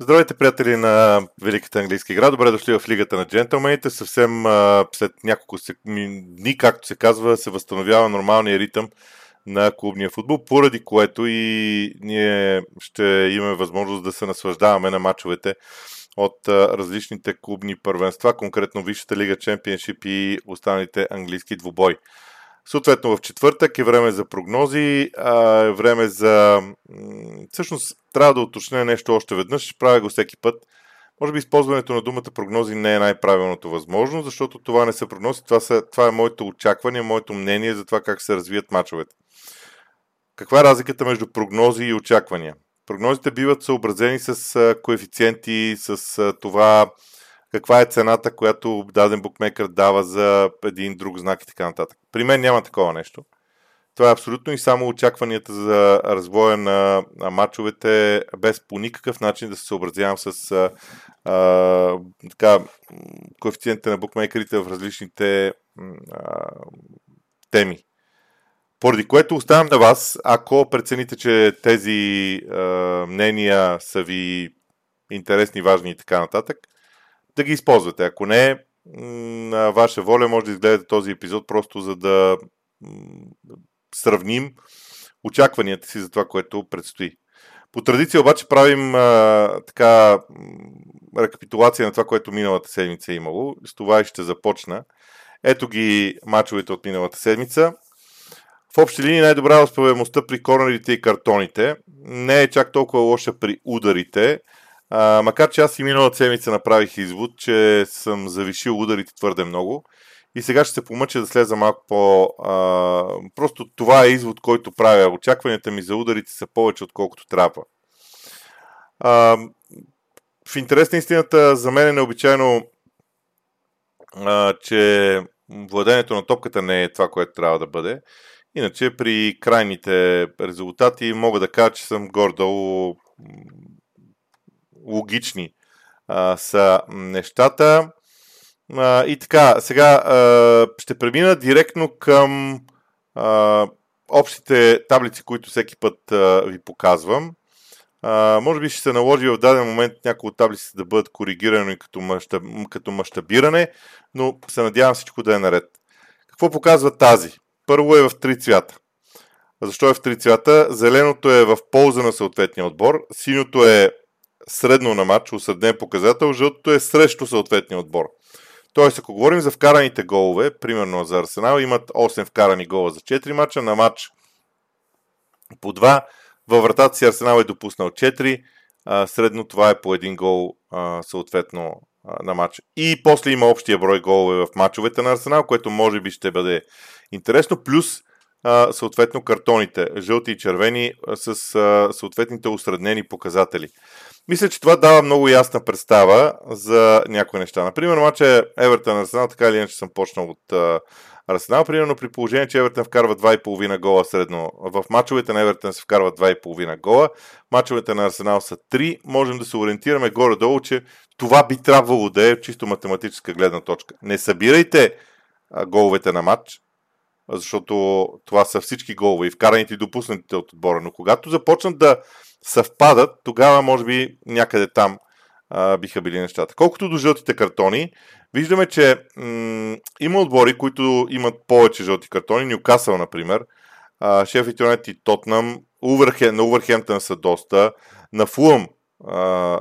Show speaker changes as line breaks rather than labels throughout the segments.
Здравейте, приятели на Великата английска игра. Добре дошли в Лигата на джентълмените. Съвсем а, след няколко дни, както се казва, се възстановява нормалния ритъм на клубния футбол, поради което и ние ще имаме възможност да се наслаждаваме на мачовете от а, различните клубни първенства, конкретно Висшата лига, Чемпионшип и останалите английски двубой. Съответно в четвъртък е време за прогнози, а е време за... Всъщност трябва да уточня нещо още веднъж, правя го всеки път. Може би използването на думата прогнози не е най-правилното възможно, защото това не са прогнози, това, са, това е моето очакване, моето мнение за това как се развият мачовете. Каква е разликата между прогнози и очаквания? Прогнозите биват съобразени с коефициенти, с това каква е цената, която даден букмекър дава за един друг знак и така нататък. При мен няма такова нещо. Това е абсолютно и само очакванията за развоя на, матчовете, без по никакъв начин да се съобразявам с а, а, така, коефициентите на букмекерите в различните а, теми. Поради което оставям на вас, ако прецените, че тези а, мнения са ви интересни, важни и така нататък, да ги използвате. Ако не, на ваша воля може да изгледате този епизод просто за да сравним очакванията си за това, което предстои. По традиция обаче правим а, така рекапитулация на това, което миналата седмица е имало. С това и ще започна. Ето ги мачовете от миналата седмица. В общи линии най-добра успеваемостта при корнерите и картоните. Не е чак толкова лоша при ударите. А, макар че аз и миналата седмица направих извод, че съм завишил ударите твърде много. И сега ще се помъча да слеза малко по... А, просто това е извод, който правя. Очакванията ми за ударите са повече, отколкото трябва. А, в интерес на истината, за мен е необичайно, а, че владението на топката не е това, което трябва да бъде. Иначе при крайните резултати мога да кажа, че съм гордо логични а, са нещата. А, и така, сега а, ще премина директно към а, общите таблици, които всеки път а, ви показвам. А, може би ще се наложи в даден момент някои от таблиците да бъдат коригирани като, мащаб, като мащабиране, но се надявам всичко да е наред. Какво показва тази? Първо е в три цвята. Защо е в три цвята? Зеленото е в полза на съответния отбор, синьото е средно на матч, осреднен показател, жълтото е срещу съответния отбор. Тоест, ако говорим за вкараните голове, примерно за Арсенал, имат 8 вкарани гола за 4 мача, на матч по 2, във вратата си Арсенал е допуснал 4, средно това е по един гол съответно на матч. И после има общия брой голове в матчовете на Арсенал, което може би ще бъде интересно, плюс съответно картоните, жълти и червени, с съответните усреднени показатели. Мисля, че това дава много ясна представа за някои неща. Например, матча Евертън Арсенал, така или иначе съм почнал от Арсенал, примерно при положение, че Евертън вкарва 2,5 гола средно. В мачовете на Евертън се вкарва 2,5 гола, мачовете на Арсенал са 3, можем да се ориентираме горе-долу, че това би трябвало да е чисто математическа гледна точка. Не събирайте головете на матч, защото това са всички голове и вкараните и допуснатите от отбора. Но когато започнат да съвпадат, тогава може би някъде там а, биха били нещата. Колкото до жълтите картони, виждаме, че м- има отбори, които имат повече жълти картони. Нюкасъл, например, Шеф Юнайтед и Тотнам, Увърхем, на Увърхемптън са доста, на Фулъм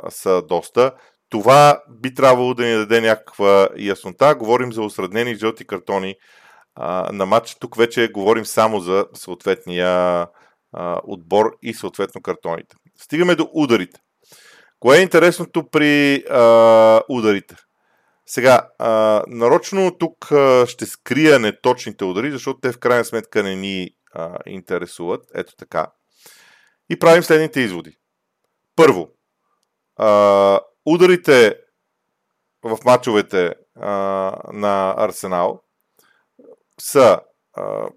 са доста. Това би трябвало да ни даде някаква яснота. Говорим за осреднени жълти картони на матч. Тук вече говорим само за съответния а, отбор и съответно картоните. Стигаме до ударите. Кое е интересното при а, ударите? Сега, а, нарочно тук а, ще скрия неточните удари, защото те в крайна сметка не ни а, интересуват. Ето така. И правим следните изводи. Първо, а, ударите в мачовете а, на Арсенал са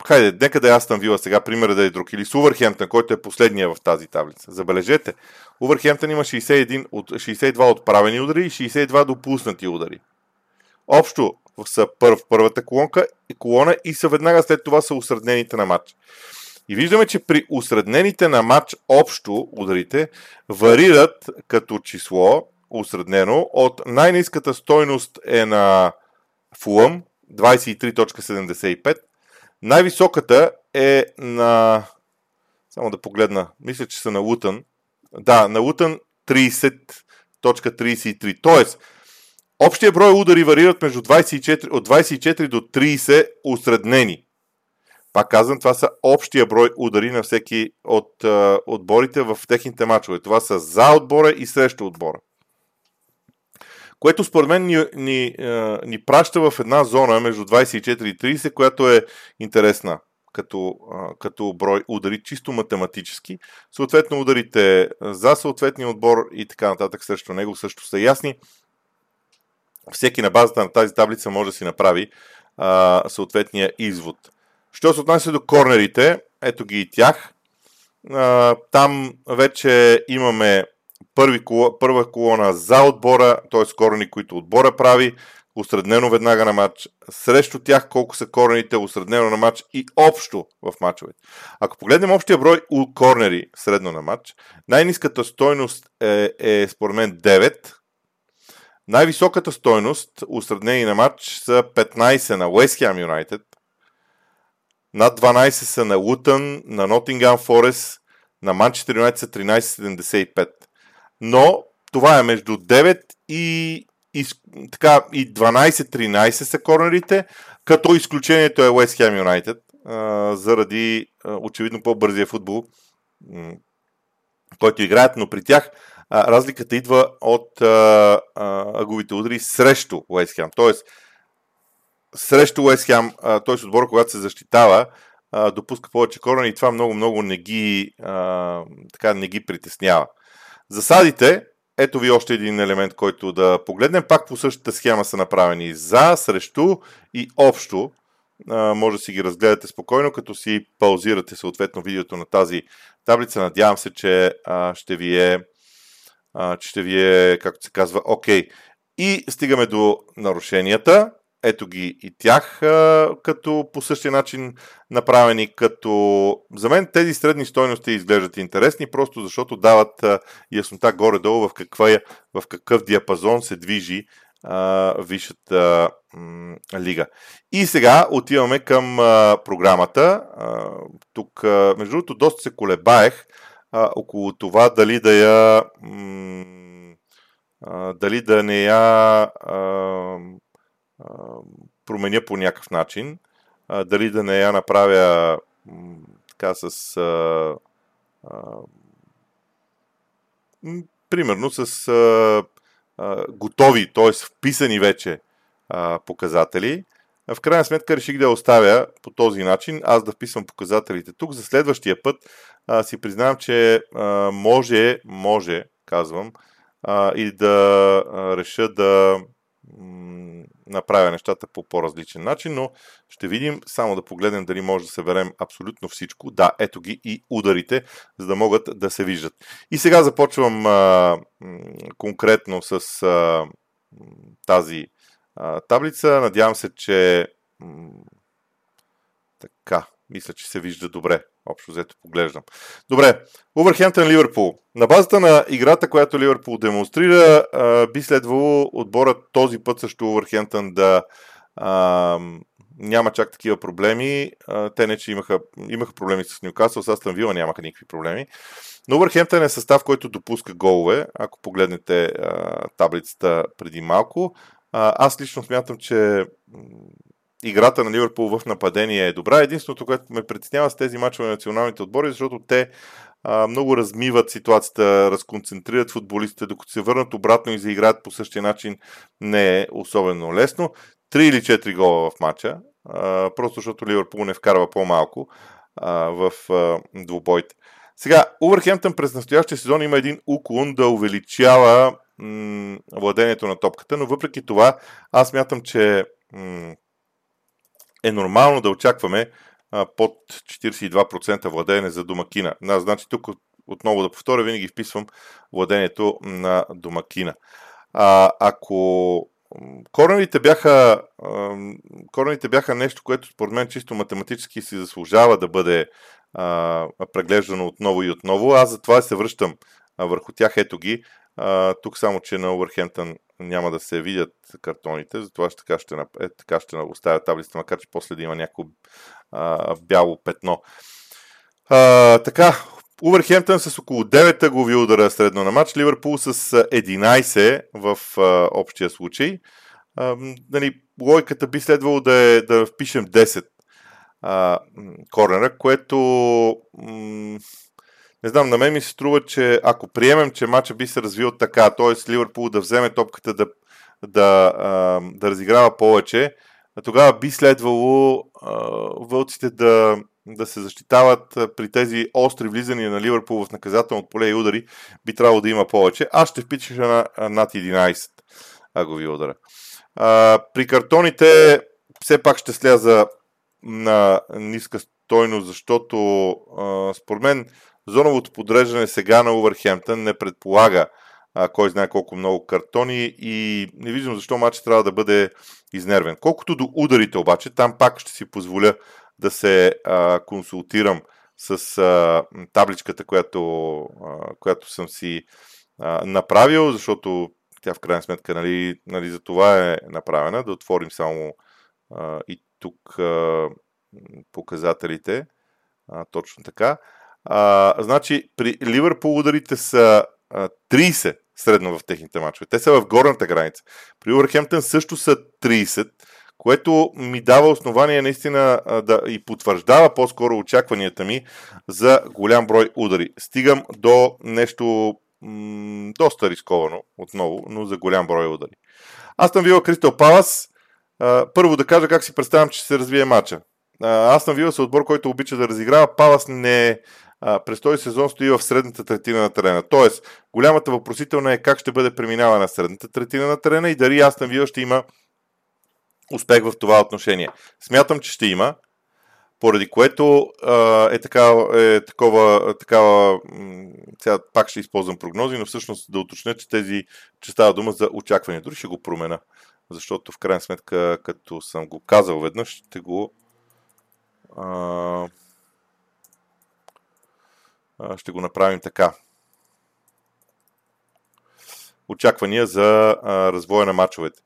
хайде, нека да е Астан Вила сега, пример да е друг. Или с Увърхемптън, който е последния в тази таблица. Забележете, Увърхемптън има 61 от, 62 отправени удари и 62 допуснати удари. Общо са първ, първата колонка и колона и са веднага след това са усреднените на матч. И виждаме, че при усреднените на матч общо ударите варират като число усреднено от най-низката стойност е на Фулъм 23.75, най-високата е на само да погледна, мисля, че са на Лутън. Да, на Лутън 30.33. Тоест, общия брой удари варират между 24, от 24 до 30 усреднени. Пак казвам, това са общия брой удари на всеки от отборите в техните мачове. Това са за отбора и срещу отбора. Което според мен ни, ни, ни праща в една зона между 24 и 30, която е интересна като, като брой удари, чисто математически. Съответно, ударите за съответния отбор и така нататък срещу него също са ясни. Всеки на базата на тази таблица може да си направи а, съответния извод. Що се отнася до корнерите, ето ги и тях. А, там вече имаме първи, първа колона за отбора, т.е. корени, които отбора прави, осреднено веднага на матч, срещу тях колко са корените, осреднено на матч и общо в матчовете. Ако погледнем общия брой у корнери средно на матч, най-низката стойност е, е според мен 9, най-високата стойност, усреднени на матч, са 15 на West Ham United, над 12 са на Лутън, на Nottingham Forest, на Манчестър Юнайтед са 13,75. Но това е между 9 и и, така, и 12-13 са корнерите, като изключението е West Ham United, а, заради а, очевидно по-бързия футбол, м- който играят, но при тях а, разликата идва от а, а, аговите удари срещу West Ham. Тоест, срещу West Ham, т.е. отбора, когато се защитава, а, допуска повече корени и това много-много не ги, а, така, не ги притеснява. Засадите, ето ви още един елемент, който да погледнем. Пак по същата схема са направени за, срещу и общо. Може да си ги разгледате спокойно, като си паузирате съответно видеото на тази таблица. Надявам се, че ще ви е, ще ви е, както се казва, окей. Okay. И стигаме до нарушенията. Ето ги и тях, като по същия начин направени, като за мен тези средни стойности изглеждат интересни, просто защото дават яснота горе-долу в, каква, е, в какъв диапазон се движи а, висшата лига. И сега отиваме към програмата. Тук, между другото, доста се колебаех около това дали да я дали да не я променя по някакъв начин. А, дали да не я направя така с. А, а, примерно с а, а, готови, т.е. вписани вече а, показатели. В крайна сметка реших да я оставя по този начин, аз да вписвам показателите тук. За следващия път а, си признавам, че а, може, може, казвам, а, и да а, реша да направя нещата по по-различен начин, но ще видим, само да погледнем дали може да съберем абсолютно всичко. Да, ето ги и ударите, за да могат да се виждат. И сега започвам а, конкретно с а, тази а, таблица. Надявам се, че така, мисля, че се вижда добре. Общо взето поглеждам. Добре, Увърхемптън Ливърпул. На базата на играта, която Ливърпул демонстрира, би следвало отборът този път също Увърхемптън да няма чак такива проблеми. Те не, че имаха, имаха проблеми с Ньюкасъл, с Астън Вила нямаха никакви проблеми. Но Увърхемптън е състав, който допуска голове. Ако погледнете таблицата преди малко, аз лично смятам, че играта на Ливърпул в нападение е добра. Единственото, което ме притеснява с тези мачове на националните отбори, защото те а, много размиват ситуацията, разконцентрират футболистите, докато се върнат обратно и заиграят по същия начин не е особено лесно. Три или четири гола в матча, а, просто защото Ливърпул не вкарва по-малко а, в а, двубойте. Сега, Увърхемптън през настоящия сезон има един уклон да увеличава м- владението на топката, но въпреки това аз мятам, че м- е нормално да очакваме а, под 42% владеене за домакина. Да, значи тук отново да повторя, винаги вписвам владението на домакина. А, ако корнерите бяха, корнерите бяха нещо, което според мен чисто математически си заслужава да бъде а, преглеждано отново и отново. Аз затова се връщам а, върху тях. Ето ги. А, тук само, че на Увърхемптън няма да се видят картоните, затова ще, така, ще, е, така ще оставя таблицата, макар че после да има някакво бяло петно. А, така, Увърхемптън с около 9 глави удара средно на матч, Ливърпул с 11 в а, общия случай. А, нали, логиката би следвало да, е, да впишем 10 а, корнера, което м- не знам, на мен ми се струва, че ако приемем, че матча би се развил така, т.е. Ливърпул да вземе топката да, да, да разиграва повече, тогава би следвало вълците да, да се защитават при тези остри влизания на Ливърпул в наказателното поле и удари, би трябвало да има повече. Аз ще впичаш на над 11, ако ви удара. А, при картоните все пак ще сляза на ниска стойност, защото според мен зоновото подреждане сега на Увърхемптън не предполага а, кой знае колко много картони и не виждам защо матчът трябва да бъде изнервен. Колкото до ударите обаче, там пак ще си позволя да се а, консултирам с а, табличката, която, а, която съм си а, направил, защото тя в крайна сметка нали, нали, за това е направена, да отворим само а, и тук а, показателите. А, точно така. А, значи, при Ливърпул ударите са а, 30 средно в техните мачове. Те са в горната граница. При Уърхемптън също са 30, което ми дава основание наистина да и потвърждава по-скоро очакванията ми за голям брой удари. Стигам до нещо м- доста рисковано отново, но за голям брой удари. Аз съм вила Кристал Палас. Първо да кажа как си представям, че се развие матча. Аз съм вила с отбор, който обича да разиграва. Палас не през този сезон стои в средната третина на терена. Тоест, голямата въпросителна е как ще бъде преминавана средната третина на терена и дали Астън Вила ще има успех в това отношение. Смятам, че ще има, поради което е, така, е такова, такава, сега пак ще използвам прогнози, но всъщност да уточня, че тези, че става дума за очакване. Дори ще го промена, защото в крайна сметка, като съм го казал веднъж, ще го а, ще го направим така. Очаквания за развоя на мачовете.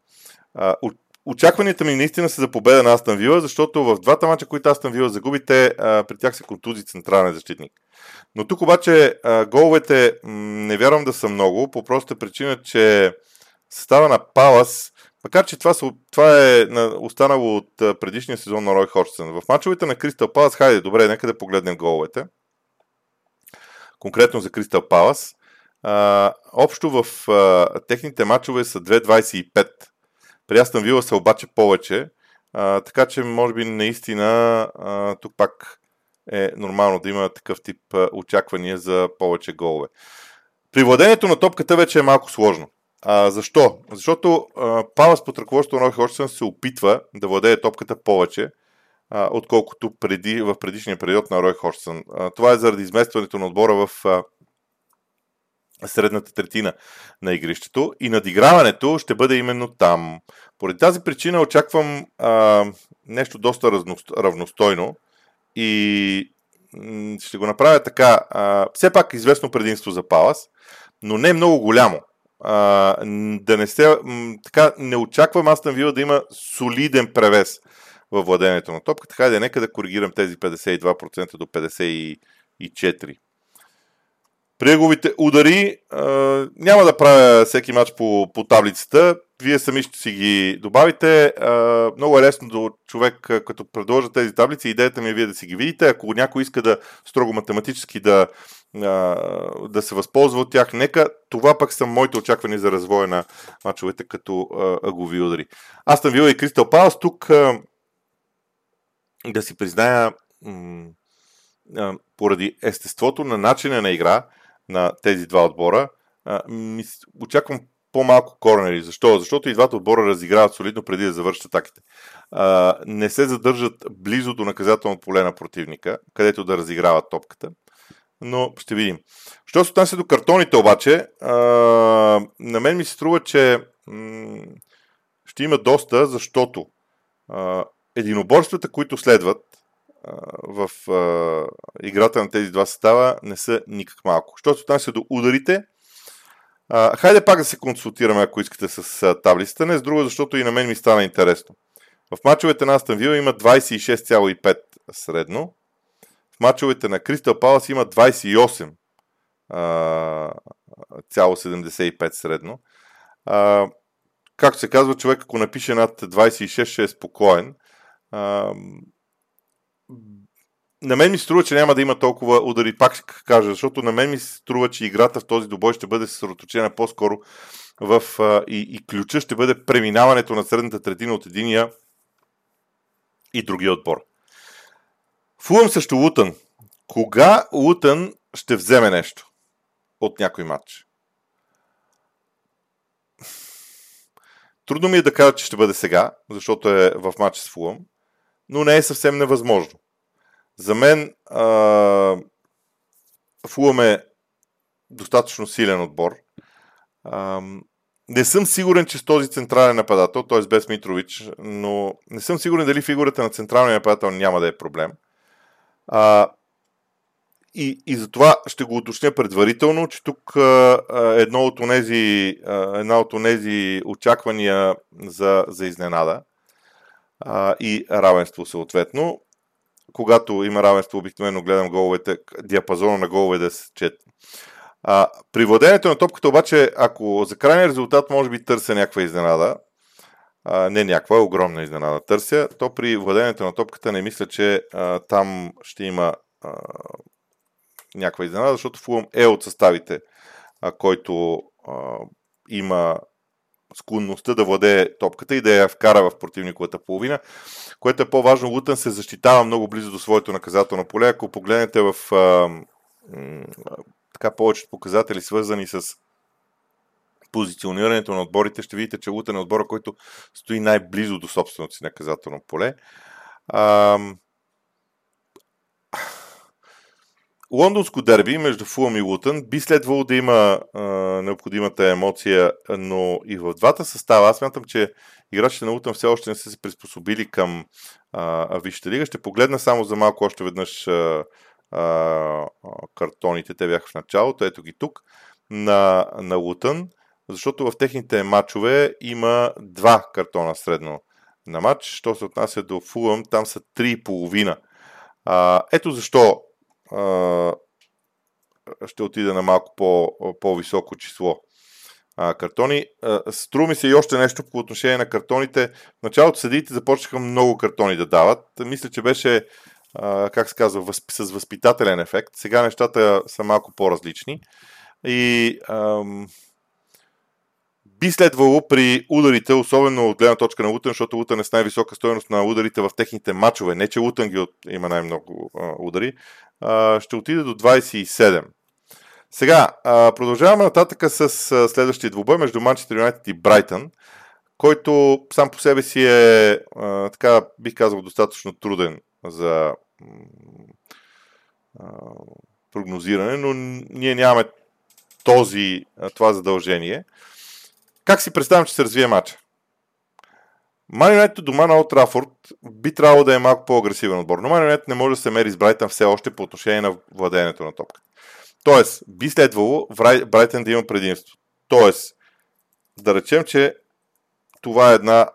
Очакванията ми наистина са за победа на Астан Вила, защото в двата мача, които Астан Вила загуби, те, а, при тях се контузи централен защитник. Но тук обаче а, головете не вярвам да са много, по проста причина, че състава на Палас, макар че това, това е останало от предишния сезон на Рой Хорсън. В мачовете на Кристал Палас, хайде, добре, нека да погледнем головете конкретно за Кристал Палас. общо в а, техните матчове са 2.25. При Астан Вила са обаче повече, а, така че може би наистина а, тук пак е нормално да има такъв тип а, очаквания за повече голове. При владението на топката вече е малко сложно. А, защо? Защото а, Палас под ръководството на Рой се опитва да владее топката повече, а, отколкото преди, в предишния период на Рой Ходжсън. Това е заради изместването на отбора в а, средната третина на игрището и надиграването ще бъде именно там. Поради тази причина очаквам а, нещо доста равностойно и ще го направя така. А, все пак известно предимство за Палас, но не много голямо. А, да не се, така, не очаквам Астан Вила да има солиден превес във владението на топката. Хайде, нека да коригирам тези 52% до 54%. При неговите удари а, няма да правя всеки матч по, по таблицата. Вие сами ще си ги добавите. А, много е лесно до човек, като предложа тези таблици. Идеята ми е вие да си ги видите. Ако някой иска да строго математически да, а, да се възползва от тях, нека. Това пък са моите очаквания за развоя на мачовете като а, агови удари. Аз съм Вила и Кристал Палас. Тук а, да си призная, поради естеството на начина на игра на тези два отбора, очаквам по-малко корнери. Защо? Защото и двата отбора разиграват солидно преди да завършат атаките. Не се задържат близо до наказателното поле на противника, където да разиграват топката. Но ще видим. Що се отнася до картоните обаче, а, на мен ми се струва, че м- ще има доста, защото единоборствата, които следват в а, играта на тези два състава, не са никак малко. Що се отнася до ударите, а, хайде пак да се консултираме, ако искате с а, таблицата. Не с друго, защото и на мен ми стана интересно. В мачовете на Астан Вила има 26,5 средно. В мачовете на Кристал Палас има 28,75 средно. А, както се казва, човек ако напише над 26 ще е спокоен. А, на мен ми струва, че няма да има толкова удари, пак ще кажа, защото на мен ми струва, че играта в този добой ще бъде съсредоточена по-скоро в, а, и, и ключа ще бъде преминаването на средната третина от единия и другия отбор. Фулъм срещу Лутън. Кога Лутън ще вземе нещо от някой матч? Трудно ми е да кажа, че ще бъде сега, защото е в матч с Фулъм, но не е съвсем невъзможно. За мен а, Фулъм е достатъчно силен отбор. А, не съм сигурен, че с този централен нападател, т.е. без Митрович, но не съм сигурен дали фигурата на централния нападател няма да е проблем. А, и, и затова ще го уточня предварително, че тук а, едно от онези, а, една от онези очаквания за, за изненада а, и равенство съответно. Когато има равенство, обикновено гледам головете, диапазона на голове да се чет. При владението на топката обаче, ако за крайния резултат може би търся някаква изненада, а, не някаква, огромна изненада търся, то при владението на топката не мисля, че а, там ще има а, някаква изненада, защото Фулъм е от съставите, а, който а, има склонността да владее топката и да я вкара в противниковата половина, което е по-важно. Лутън се защитава много близо до своето наказателно поле. Ако погледнете в а, така повечето показатели, свързани с позиционирането на отборите, ще видите, че Лутън е отбора, който стои най-близо до собственото си наказателно поле. А, Лондонско дерби между Фулъм и Лутън би следвало да има а, необходимата емоция, но и в двата състава аз смятам, че играчите на Лутън все още не са се приспособили към а, лига. Ще погледна само за малко още веднъж а, а, картоните, те бяха в началото, ето ги тук, на, на Лутън, защото в техните матчове има два картона средно на матч. Що се отнася до Фулъм, там са 3,5. А, ето защо ще отида на малко по, по-високо число а, картони. Струва ми се и още нещо по отношение на картоните. В началото съдиите започнаха много картони да дават. Мисля, че беше как се казва, с възпитателен ефект. Сега нещата са малко по-различни. И ам, би следвало при ударите, особено от гледна точка на Лутън, защото Лутън е с най-висока стоеност на ударите в техните матчове, не че Лутън ги има най-много а, удари, а, ще отиде до 27. Сега, а, продължаваме нататък с а, следващия двубой между Манчестър Юнайтед и Брайтън, който сам по себе си е, а, така бих казал, достатъчно труден за прогнозиране, но ние нямаме този, това задължение. Как си представям, че се развие матча? Ман Юнайтед дома на Олд би трябвало да е малко по-агресивен отбор, но Ман Юнайтед не може да се мери с Брайтън все още по отношение на владеенето на топката. Тоест, би следвало Брайтън да има предимство. Тоест, да речем, че това е една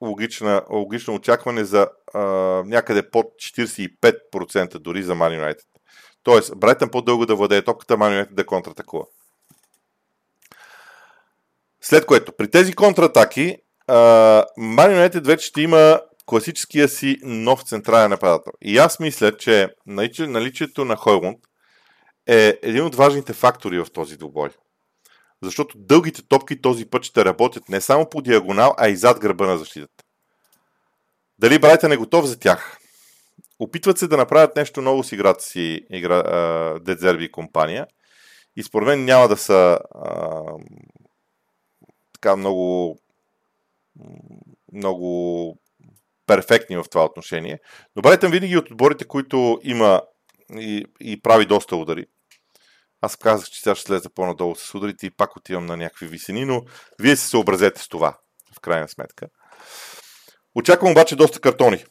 логична, логично очакване за а, някъде под 45% дори за Man United. Тоест, Брайтън по-дълго да владее топката, Man United да контратакува. След което, при тези контратаки, United вече ще има класическия си нов централен нападател. И аз мисля, че наличието на Хойлунд е един от важните фактори в този двубой. Защото дългите топки този път ще работят не само по диагонал, а и зад гърба на защитата. Дали Брайтън е готов за тях? Опитват се да направят нещо ново с играта си игра, Дедзерби компания. И според мен няма да са така много много перфектни в това отношение. Но Брайтън винаги от отборите, които има и, и прави доста удари. Аз казах, че сега ще слеза по-надолу с ударите и пак отивам на някакви висени, но вие се съобразете с това. в крайна сметка. Очаквам обаче доста картони.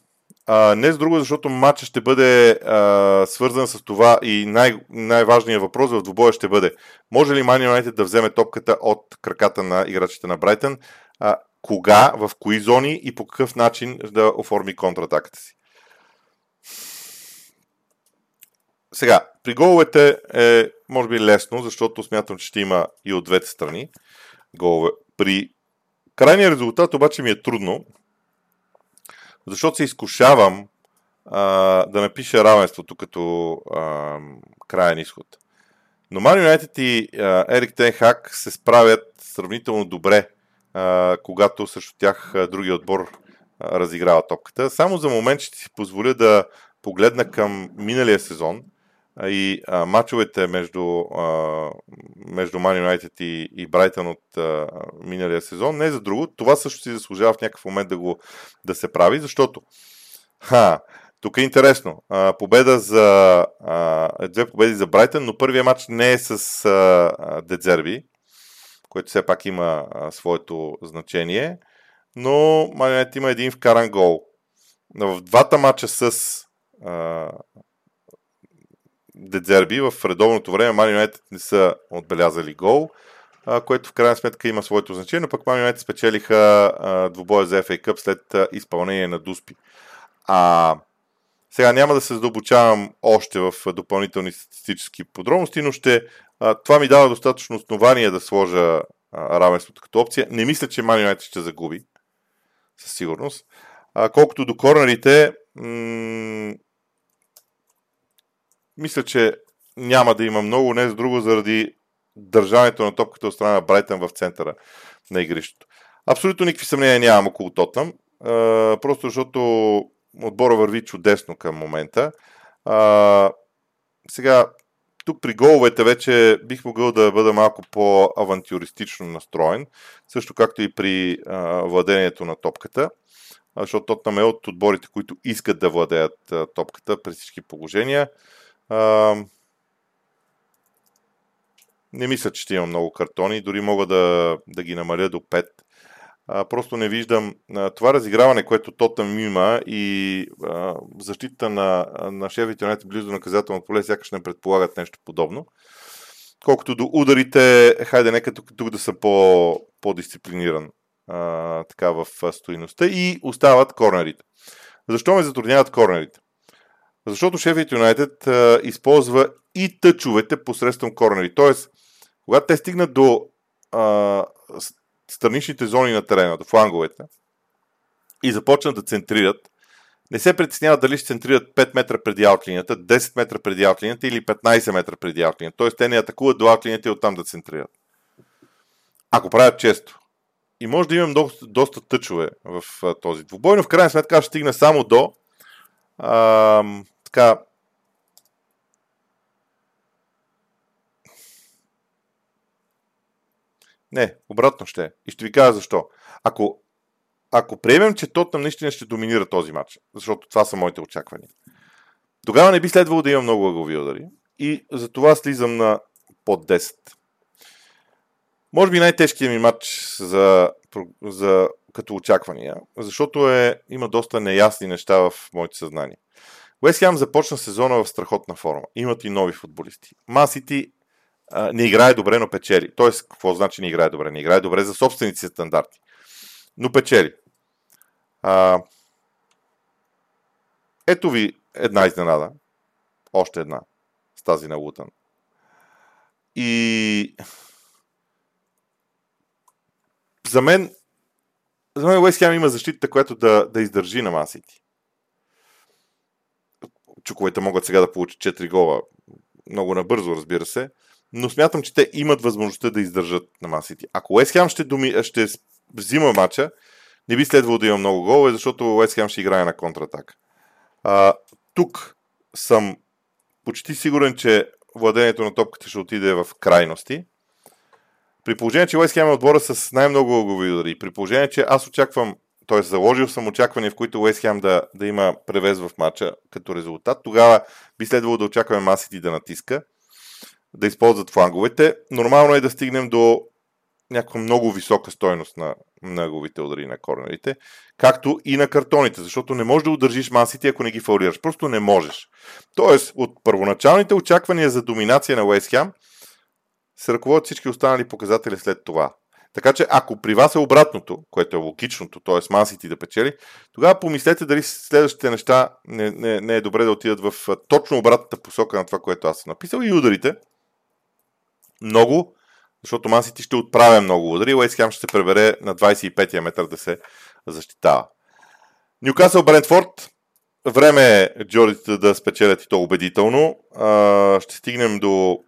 А, не с друго, защото матчът ще бъде а, свързан с това и най- най-важният въпрос в двубоя ще бъде може ли Мани Юнайтед да вземе топката от краката на играчите на Брайтън, а, кога, в кои зони и по какъв начин да оформи контратаката си. Сега, при головете е, може би, лесно, защото смятам, че ще има и от двете страни голове. При крайния резултат обаче ми е трудно, защото се изкушавам а, да напиша равенството като а, крайен изход. Но Ман Юнайтед и а, Ерик Тенхак се справят сравнително добре, а, когато срещу тях а, другия отбор а, разиграва топката. Само за момент ще си позволя да погледна към миналия сезон и а, матчовете между, а, между Man United и, и Брайтън от а, миналия сезон. Не за друго. Това също си заслужава в някакъв момент да, го, да се прави, защото ха, тук е интересно. А, победа за, а, две победи за Брайтън, но първият матч не е с а, Дедзерби, което все пак има а, своето значение. Но Манионет има един вкаран гол. В двата матча с а, Дедзерби в редовното време Ман Юнайтед не са отбелязали гол, а, което в крайна сметка има своето значение, но пък Ман Юнайтед спечелиха а, двубоя за FA Cup след а, изпълнение на Дуспи. А, сега няма да се задълбочавам още в допълнителни статистически подробности, но ще, а, това ми дава достатъчно основание да сложа а, равенството като опция. Не мисля, че Ман Юнайтед ще загуби, със сигурност. А, колкото до корнерите, м- мисля, че няма да има много, не с друго, заради държането на топката от страна на Брайтън в центъра на игрището. Абсолютно никакви съмнения нямам около Тотнам, просто защото отбора върви чудесно към момента. А, сега, тук при головете вече бих могъл да бъда малко по-авантюристично настроен, също както и при а, владението на топката, защото Тотнам е от отборите, които искат да владеят а, топката при всички положения. А, не мисля, че ще има много картони, дори мога да, да ги намаля до 5. А, просто не виждам а, това разиграване, което Тотъм има и а, защита на, на шефите на близо до наказателното поле, сякаш не предполагат нещо подобно. Колкото до ударите, хайде нека тук, тук да съм по, по-дисциплиниран а, така в стоиността и остават корнерите. Защо ме затрудняват корнерите? Защото Шефът Юнайтед използва и тъчовете посредством корнери. Тоест, когато те стигнат до а, страничните зони на терена, до фланговете, и започнат да центрират, не се притесняват дали ще центрират 5 метра преди аутлинията, 10 метра преди аутлинията или 15 метра преди аутлинията. Тоест те не атакуват до аутлинията и оттам да центрират. Ако правят често. И може да имам доста, доста тъчове в а, този двубой, но в крайна сметка ще стигна само до така Не, обратно ще е. И ще ви кажа защо. Ако, ако приемем, че Тотнам наистина ще доминира този матч, защото това са моите очаквания, тогава не би следвало да има много ъглови удари и за това слизам на под 10. Може би най-тежкият ми матч за, за, като очаквания, защото е, има доста неясни неща в моето съзнание. Уест Хем започна сезона в страхотна форма. Имат и нови футболисти. Масити не играе добре, но печели. Тоест, какво значи не играе добре? Не играе добре за собствените стандарти. Но печели. А, ето ви една изненада. Още една. С тази на Лутън. И за мен за мен Уест Хем има защита, която да, да издържи на Масити. Чуковете могат сега да получат 4 гола. Много набързо, разбира се но смятам, че те имат възможността да издържат на Масити. Ако Уест Хем ще, думи, ще взима матча, не би следвало да има много голове, защото Уест Хем ще играе на контратак. А, тук съм почти сигурен, че владението на топката ще отиде в крайности. При положение, че Уест Хем е отбора с най-много огови удари, при положение, че аз очаквам, т.е. заложил съм очаквания, в които Уест Хем да, да има превез в матча като резултат, тогава би следвало да очакваме Масити да натиска да използват фланговете. Нормално е да стигнем до някаква много висока стойност на, на ъгловите удари на корнерите, както и на картоните, защото не можеш да удържиш масите, ако не ги фаулираш. Просто не можеш. Тоест, от първоначалните очаквания за доминация на Уест Хем се ръководят всички останали показатели след това. Така че ако при вас е обратното, което е логичното, т.е. масите да печели, тогава помислете дали следващите неща не, не, не е добре да отидат в точно обратната посока на това, което аз съм написал и ударите. Много, защото масите ще отправя много удари. Уейс ще се пребере на 25-я метър да се защитава. Нюкасъл Брентфорд. Време е Джордите да спечелят и то убедително. ще стигнем до...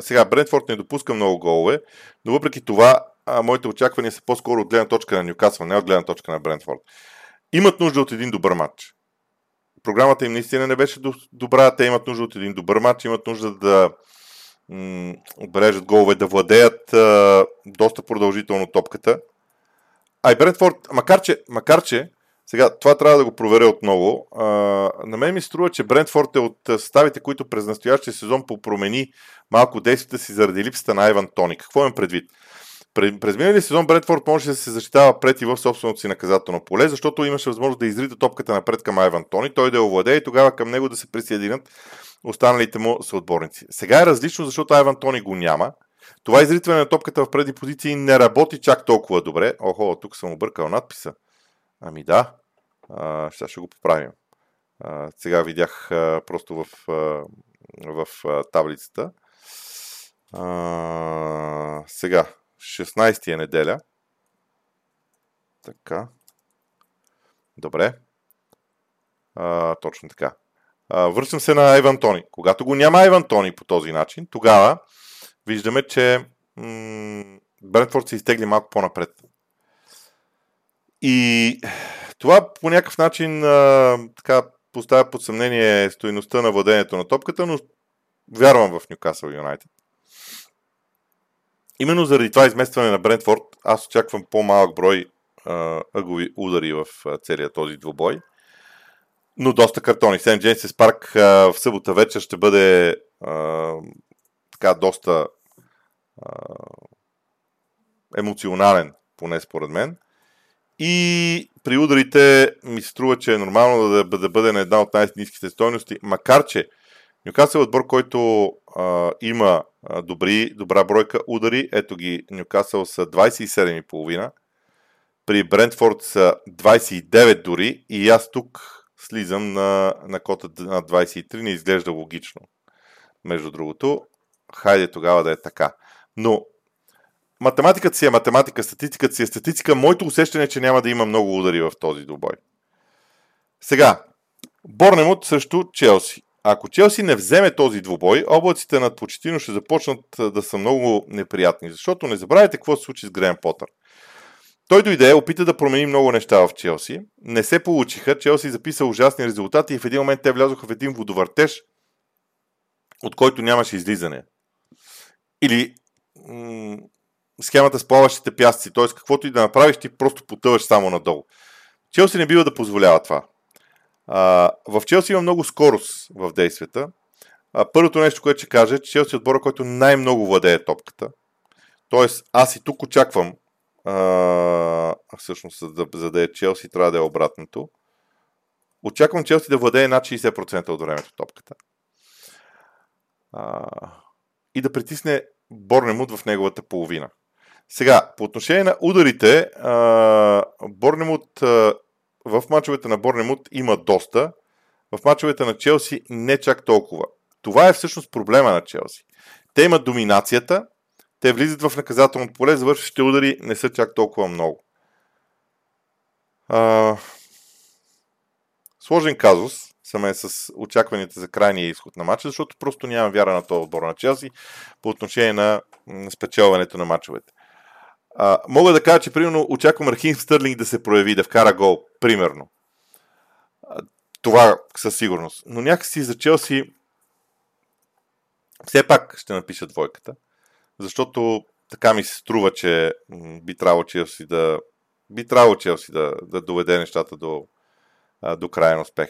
сега Брентфорд не допуска много голове, но въпреки това а, моите очаквания са по-скоро от гледна точка на Ньюкасъл, не от гледна точка на Брентфорд. Имат нужда от един добър матч. Програмата им наистина не беше добра, те имат нужда от един добър матч, имат нужда да м- отбележат голове, да владеят а, доста продължително топката. А и Брентфорд, макар че, макар че сега, това трябва да го проверя отново. А, на мен ми струва, че Брентфорд е от съставите, които през настоящия сезон попромени малко действията си заради липсата на Айван Тони. Какво имам предвид? През миналия сезон Бредфорд можеше да се защитава пред и в собственото си наказателно поле, защото имаше възможност да изрита топката напред към Айван Тони, той да я овладее и тогава към него да се присъединят останалите му съотборници. Сега е различно, защото Айван Тони го няма. Това изритване на топката в преди позиции не работи чак толкова добре. Охо, тук съм объркал надписа. Ами да, а, ще, ще го поправим. А, сега видях а, просто в, а, в а, таблицата. А, сега, 16 е неделя. Така. Добре. А, точно така. А, връщам се на Айван Тони. Когато го няма Айван Тони по този начин, тогава виждаме, че м- Брентфорд се изтегли малко по-напред. И това по някакъв начин а, така, поставя под съмнение стоеността на владението на топката, но вярвам в Ньюкасъл Юнайтед. Именно заради това изместване на Брентфорд, аз очаквам по-малък брой ъгови удари в целия този двубой. Но доста картони. Сен Джейнсес Парк в събота вечер ще бъде а, така доста а, емоционален, поне според мен. И при ударите ми се струва, че е нормално да, да бъде на една от най-низките стойности, макар че Нюкасъл е отбор, който а, има добри, добра бройка удари. Ето ги, Нюкасъл са 27,5. При Брентфорд са 29 дори и аз тук слизам на, на кота на 23. Не изглежда логично. Между другото, хайде тогава да е така. Но математиката си е математика, статистиката си е статистика. Моето усещане е, че няма да има много удари в този двубой. Сега, Борнемот също Челси. Ако Челси не вземе този двубой, облаците над Почетино ще започнат да са много неприятни, защото не забравяйте какво се случи с Грен Потър. Той дойде, опита да промени много неща в Челси. Не се получиха. Челси записа ужасни резултати и в един момент те влязоха в един водовъртеж, от който нямаше излизане. Или м- схемата с плаващите пясъци, т.е. каквото и да направиш, ти просто потъваш само надолу. Челси не бива да позволява това. А, в Челси има много скорост в действията. А, първото нещо, което ще кажа, е, че Челси е отбора, който най-много владее топката. Тоест, аз и тук очаквам, а, всъщност, за да, за да е Челси, трябва да е обратното. Очаквам Челси да владее над 60% от времето топката. А, и да притисне Борнемут в неговата половина. Сега, по отношение на ударите, Борнемут в мачовете на Борнемут има доста, в мачовете на Челси не чак толкова. Това е всъщност проблема на Челси. Те имат доминацията, те влизат в наказателното поле, завършващите удари не са чак толкова много. А... Сложен казус са мен с очакванията за крайния изход на матча, защото просто нямам вяра на този отбор на Челси по отношение на спечелването на матчовете. А, мога да кажа, че примерно очаквам Рахим Стърлинг да се прояви, да вкара гол, примерно. А, това със сигурност. Но някакси за Челси все пак ще напиша двойката, защото така ми се струва, че би трябвало Челси да би трябвало Челси да, да доведе нещата до, до крайен успех.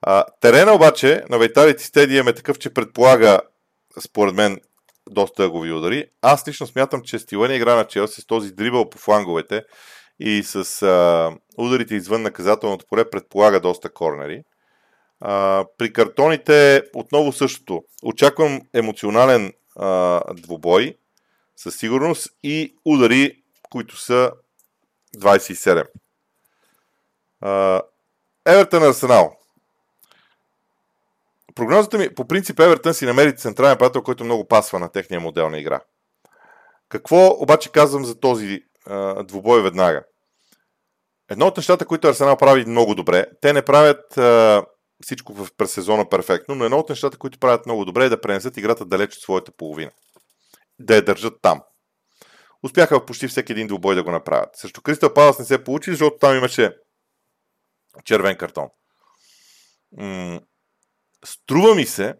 А, терена обаче на Вайталити Стедиум е такъв, че предполага, според мен, доста ъгови удари. Аз лично смятам, че стила игра на Челси с този дрибъл по фланговете и с а, ударите извън наказателното поле предполага доста корнери. А, при картоните отново същото. Очаквам емоционален а, двубой със сигурност и удари, които са 27. Евертън Арсенал. Прогнозата ми, по принцип Евертън си намери централен приятел, който много пасва на техния модел на игра. Какво обаче казвам за този а, двубой веднага? Едно от нещата, които Арсенал прави много добре, те не правят а, всичко в през сезона перфектно, но едно от нещата, които правят много добре е да пренесат играта далеч от своята половина. Да я държат там. Успяха почти всеки един двубой да го направят. Също Кристал Палас не се получи, защото там имаше червен картон. Струва ми се,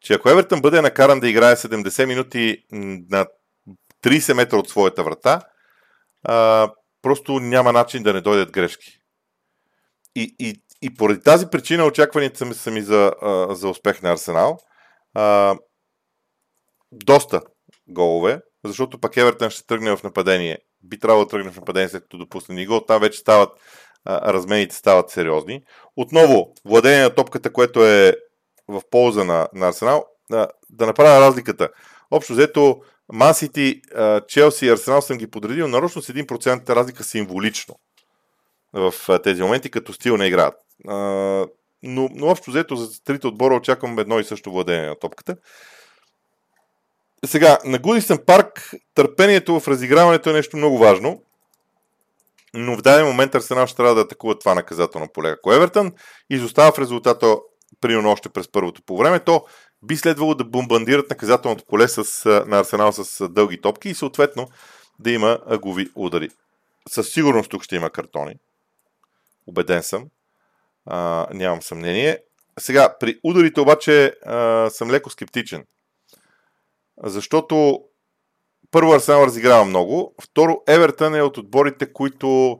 че ако Евертън бъде накаран да играе 70 минути на 30 метра от своята врата, а, просто няма начин да не дойдат грешки. И, и, и поради тази причина очакванията ми, са ми за, за успех на Арсенал. А, доста голове, защото пак Евертън ще тръгне в нападение. Би трябвало да тръгне в нападение след като допусне ни гол. Там вече стават а, размените стават сериозни. Отново, владение на топката, което е в полза на, на Арсенал, да, да направя разликата. Общо взето, Ман Челси и Арсенал съм ги подредил нарочно с 1% разлика символично в тези моменти, като стил на играят. Но, но общо взето за трите отбора очаквам едно и също владение на топката. Сега, на Гудисън парк търпението в разиграването е нещо много важно, но в даден момент Арсенал ще трябва да атакува това наказателно поле. Ако Евертън изостава в резултата примерно още през първото по време, то би следвало да бомбандират наказателното поле с, на Арсенал с дълги топки и съответно да има агови удари. Със сигурност тук ще има картони. Убеден съм. А, нямам съмнение. Сега, при ударите обаче а, съм леко скептичен. Защото първо Арсенал разиграва много, второ Евертън е от отборите, които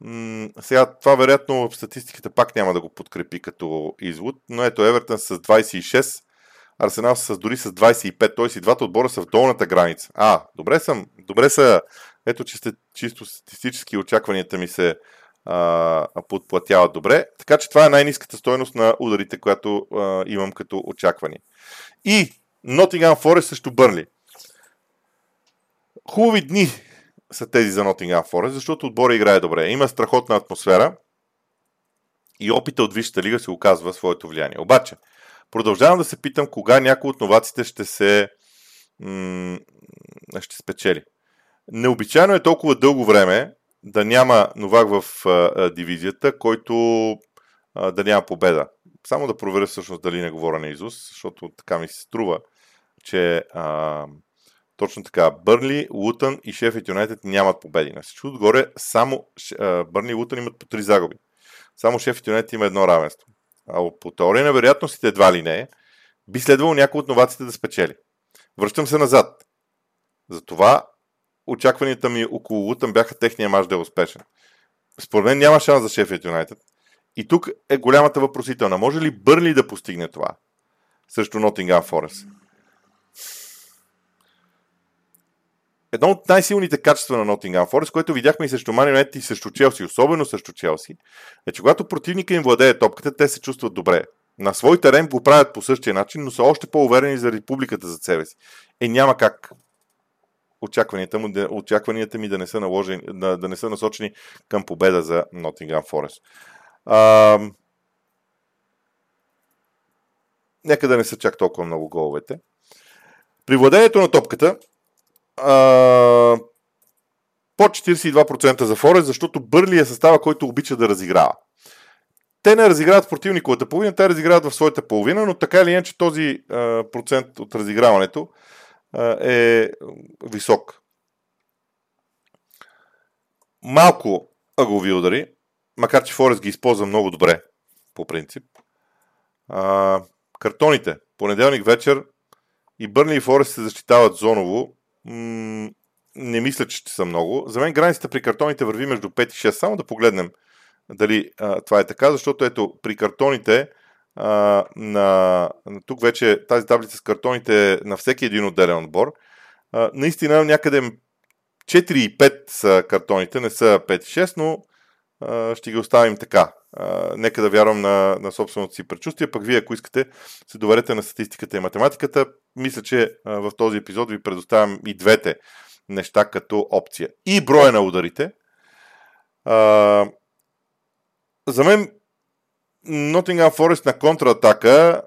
м- сега това вероятно в статистиката пак няма да го подкрепи като извод, но ето Евертън с 26, Арсенал с дори с 25, т.е. и двата отбора са в долната граница. А, добре съм, добре са, ето че сте, чисто статистически очакванията ми се подплатяват добре, така че това е най-низката стоеност на ударите, която а, имам като очакване. И Nottingham Forest също Бърнли. Хубави дни са тези за Nottingham Forest, защото отбора играе добре. Има страхотна атмосфера и опита от Висшата лига се оказва своето влияние. Обаче, продължавам да се питам кога някой от новаците ще се ще спечели. Необичайно е толкова дълго време да няма новак в а, дивизията, който а, да няма победа. Само да проверя всъщност дали не говоря на Изус, защото така ми се струва, че а, точно така, Бърли, Лутън и Шефът Юнайтед нямат победи. На всичко отгоре само Бърли и Лутън имат по три загуби. Само Шефът Юнайтед има едно равенство. А по теория на вероятностите едва ли не, би следвало някой от новаците да спечели. Връщам се назад. Затова очакванията ми около Лутън бяха техния мач да е успешен. Според мен няма шанс за Шефът Юнайтед. И тук е голямата въпросителна. Може ли Бърли да постигне това срещу Нотингам Форест? Едно от най-силните качества на Nottingham Forest, което видяхме и срещу Man и срещу Челси, особено срещу Челси, е, че когато противника им владее топката, те се чувстват добре. На свой терен го правят по същия начин, но са още по-уверени за републиката за себе си. Е, няма как очакванията, му, очакванията ми да не, са наложени, да, да не са насочени към победа за Nottingham Forest. А, нека да не са чак толкова много головете. При владението на топката а, под 42% за Форест, защото Бърли е състава, който обича да разиграва. Те не разиграват противниковата половина, те разиграват в своята половина, но така или иначе този а, процент от разиграването а, е висок. Малко ъгови удари, макар че Форест ги използва много добре, по принцип. А, картоните. Понеделник вечер и Бърни и Форест се защитават зоново м- не мисля, че ще са много. За мен границата при картоните върви между 5 и 6. Само да погледнем дали а, това е така, защото ето при картоните а, на, тук вече тази таблица с картоните на всеки един отделен отбор. А, наистина някъде 4 и 5 са картоните, не са 5 и 6, но ще ги оставим така. Нека да вярвам на, на собственото си предчувствие, пък вие, ако искате, се доверете на статистиката и математиката. Мисля, че в този епизод ви предоставям и двете неща като опция. И броя на ударите. За мен Nottingham Forest на контратака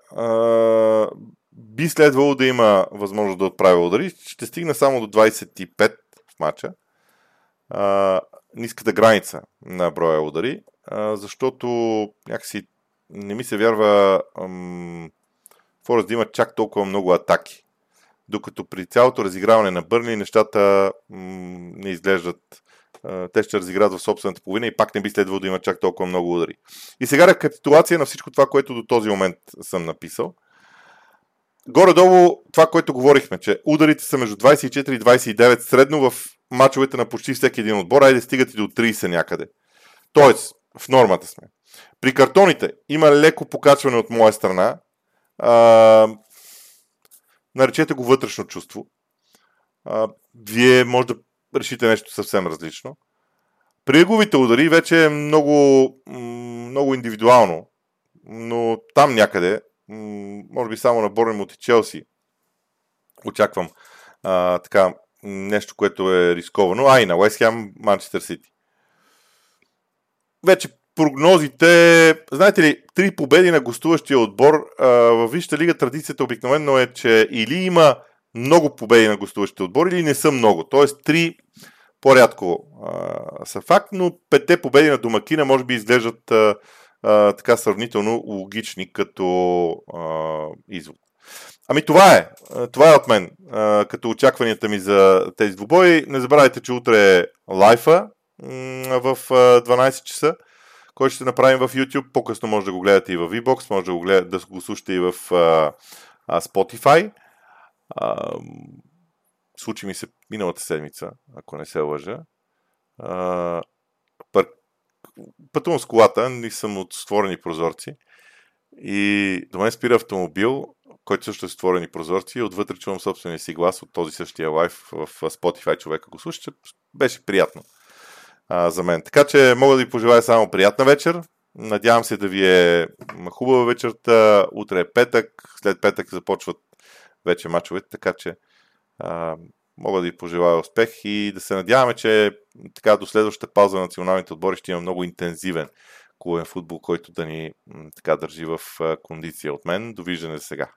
би следвало да има възможност да отправя удари. Ще стигна само до 25 в матча. Ниската граница на броя удари, защото някакси не ми се вярва Форест да има чак толкова много атаки. Докато при цялото разиграване на Бърни нещата не изглеждат те ще разиграят в собствената половина и пак не би следвало да има чак толкова много удари. И сега рекапитулация на всичко това, което до този момент съм написал. Горе-долу това, което говорихме, че ударите са между 24 и 29 средно в мачовете на почти всеки един отбор, айде стигат и до 30 някъде. Тоест, в нормата сме. При картоните има леко покачване от моя страна. А, наречете го вътрешно чувство. А, вие може да решите нещо съвсем различно. При ъговите удари вече е много, много индивидуално, но там някъде, може би само на Борнемут и Челси, очаквам а, така, нещо, което е рисковано. А и на Уест Хем, Манчестър Сити. Вече прогнозите, знаете ли, три победи на гостуващия отбор. Във Висшата лига традицията обикновено е, че или има много победи на гостуващите отбори или не са много. Тоест, три по-рядко а, са факт, но петте победи на домакина може би изглеждат а, а, така сравнително логични като а, извод. Ами това е. Това е от мен. А, като очакванията ми за тези двубои. Не забравяйте, че утре е лайфа в 12 часа, който ще направим в YouTube. По-късно може да го гледате и в VBOX, може да го, гледате, да го слушате и в а, Spotify. А, случи ми се миналата седмица, ако не се лъжа. А, пър... Пътувам с колата, не съм от створени прозорци. И до мен спира автомобил, който също е створени прозорци и отвътре чувам собствения си глас от този същия лайф в Spotify човека го слуша, беше приятно а, за мен. Така че мога да ви пожелая само приятна вечер. Надявам се да ви е хубава вечерта. Утре е петък, след петък започват вече мачовете, така че а, мога да ви пожелая успех и да се надяваме, че така до следващата пауза на националните отбори ще има много интензивен клубен футбол, който да ни така държи в кондиция от мен. Довиждане сега.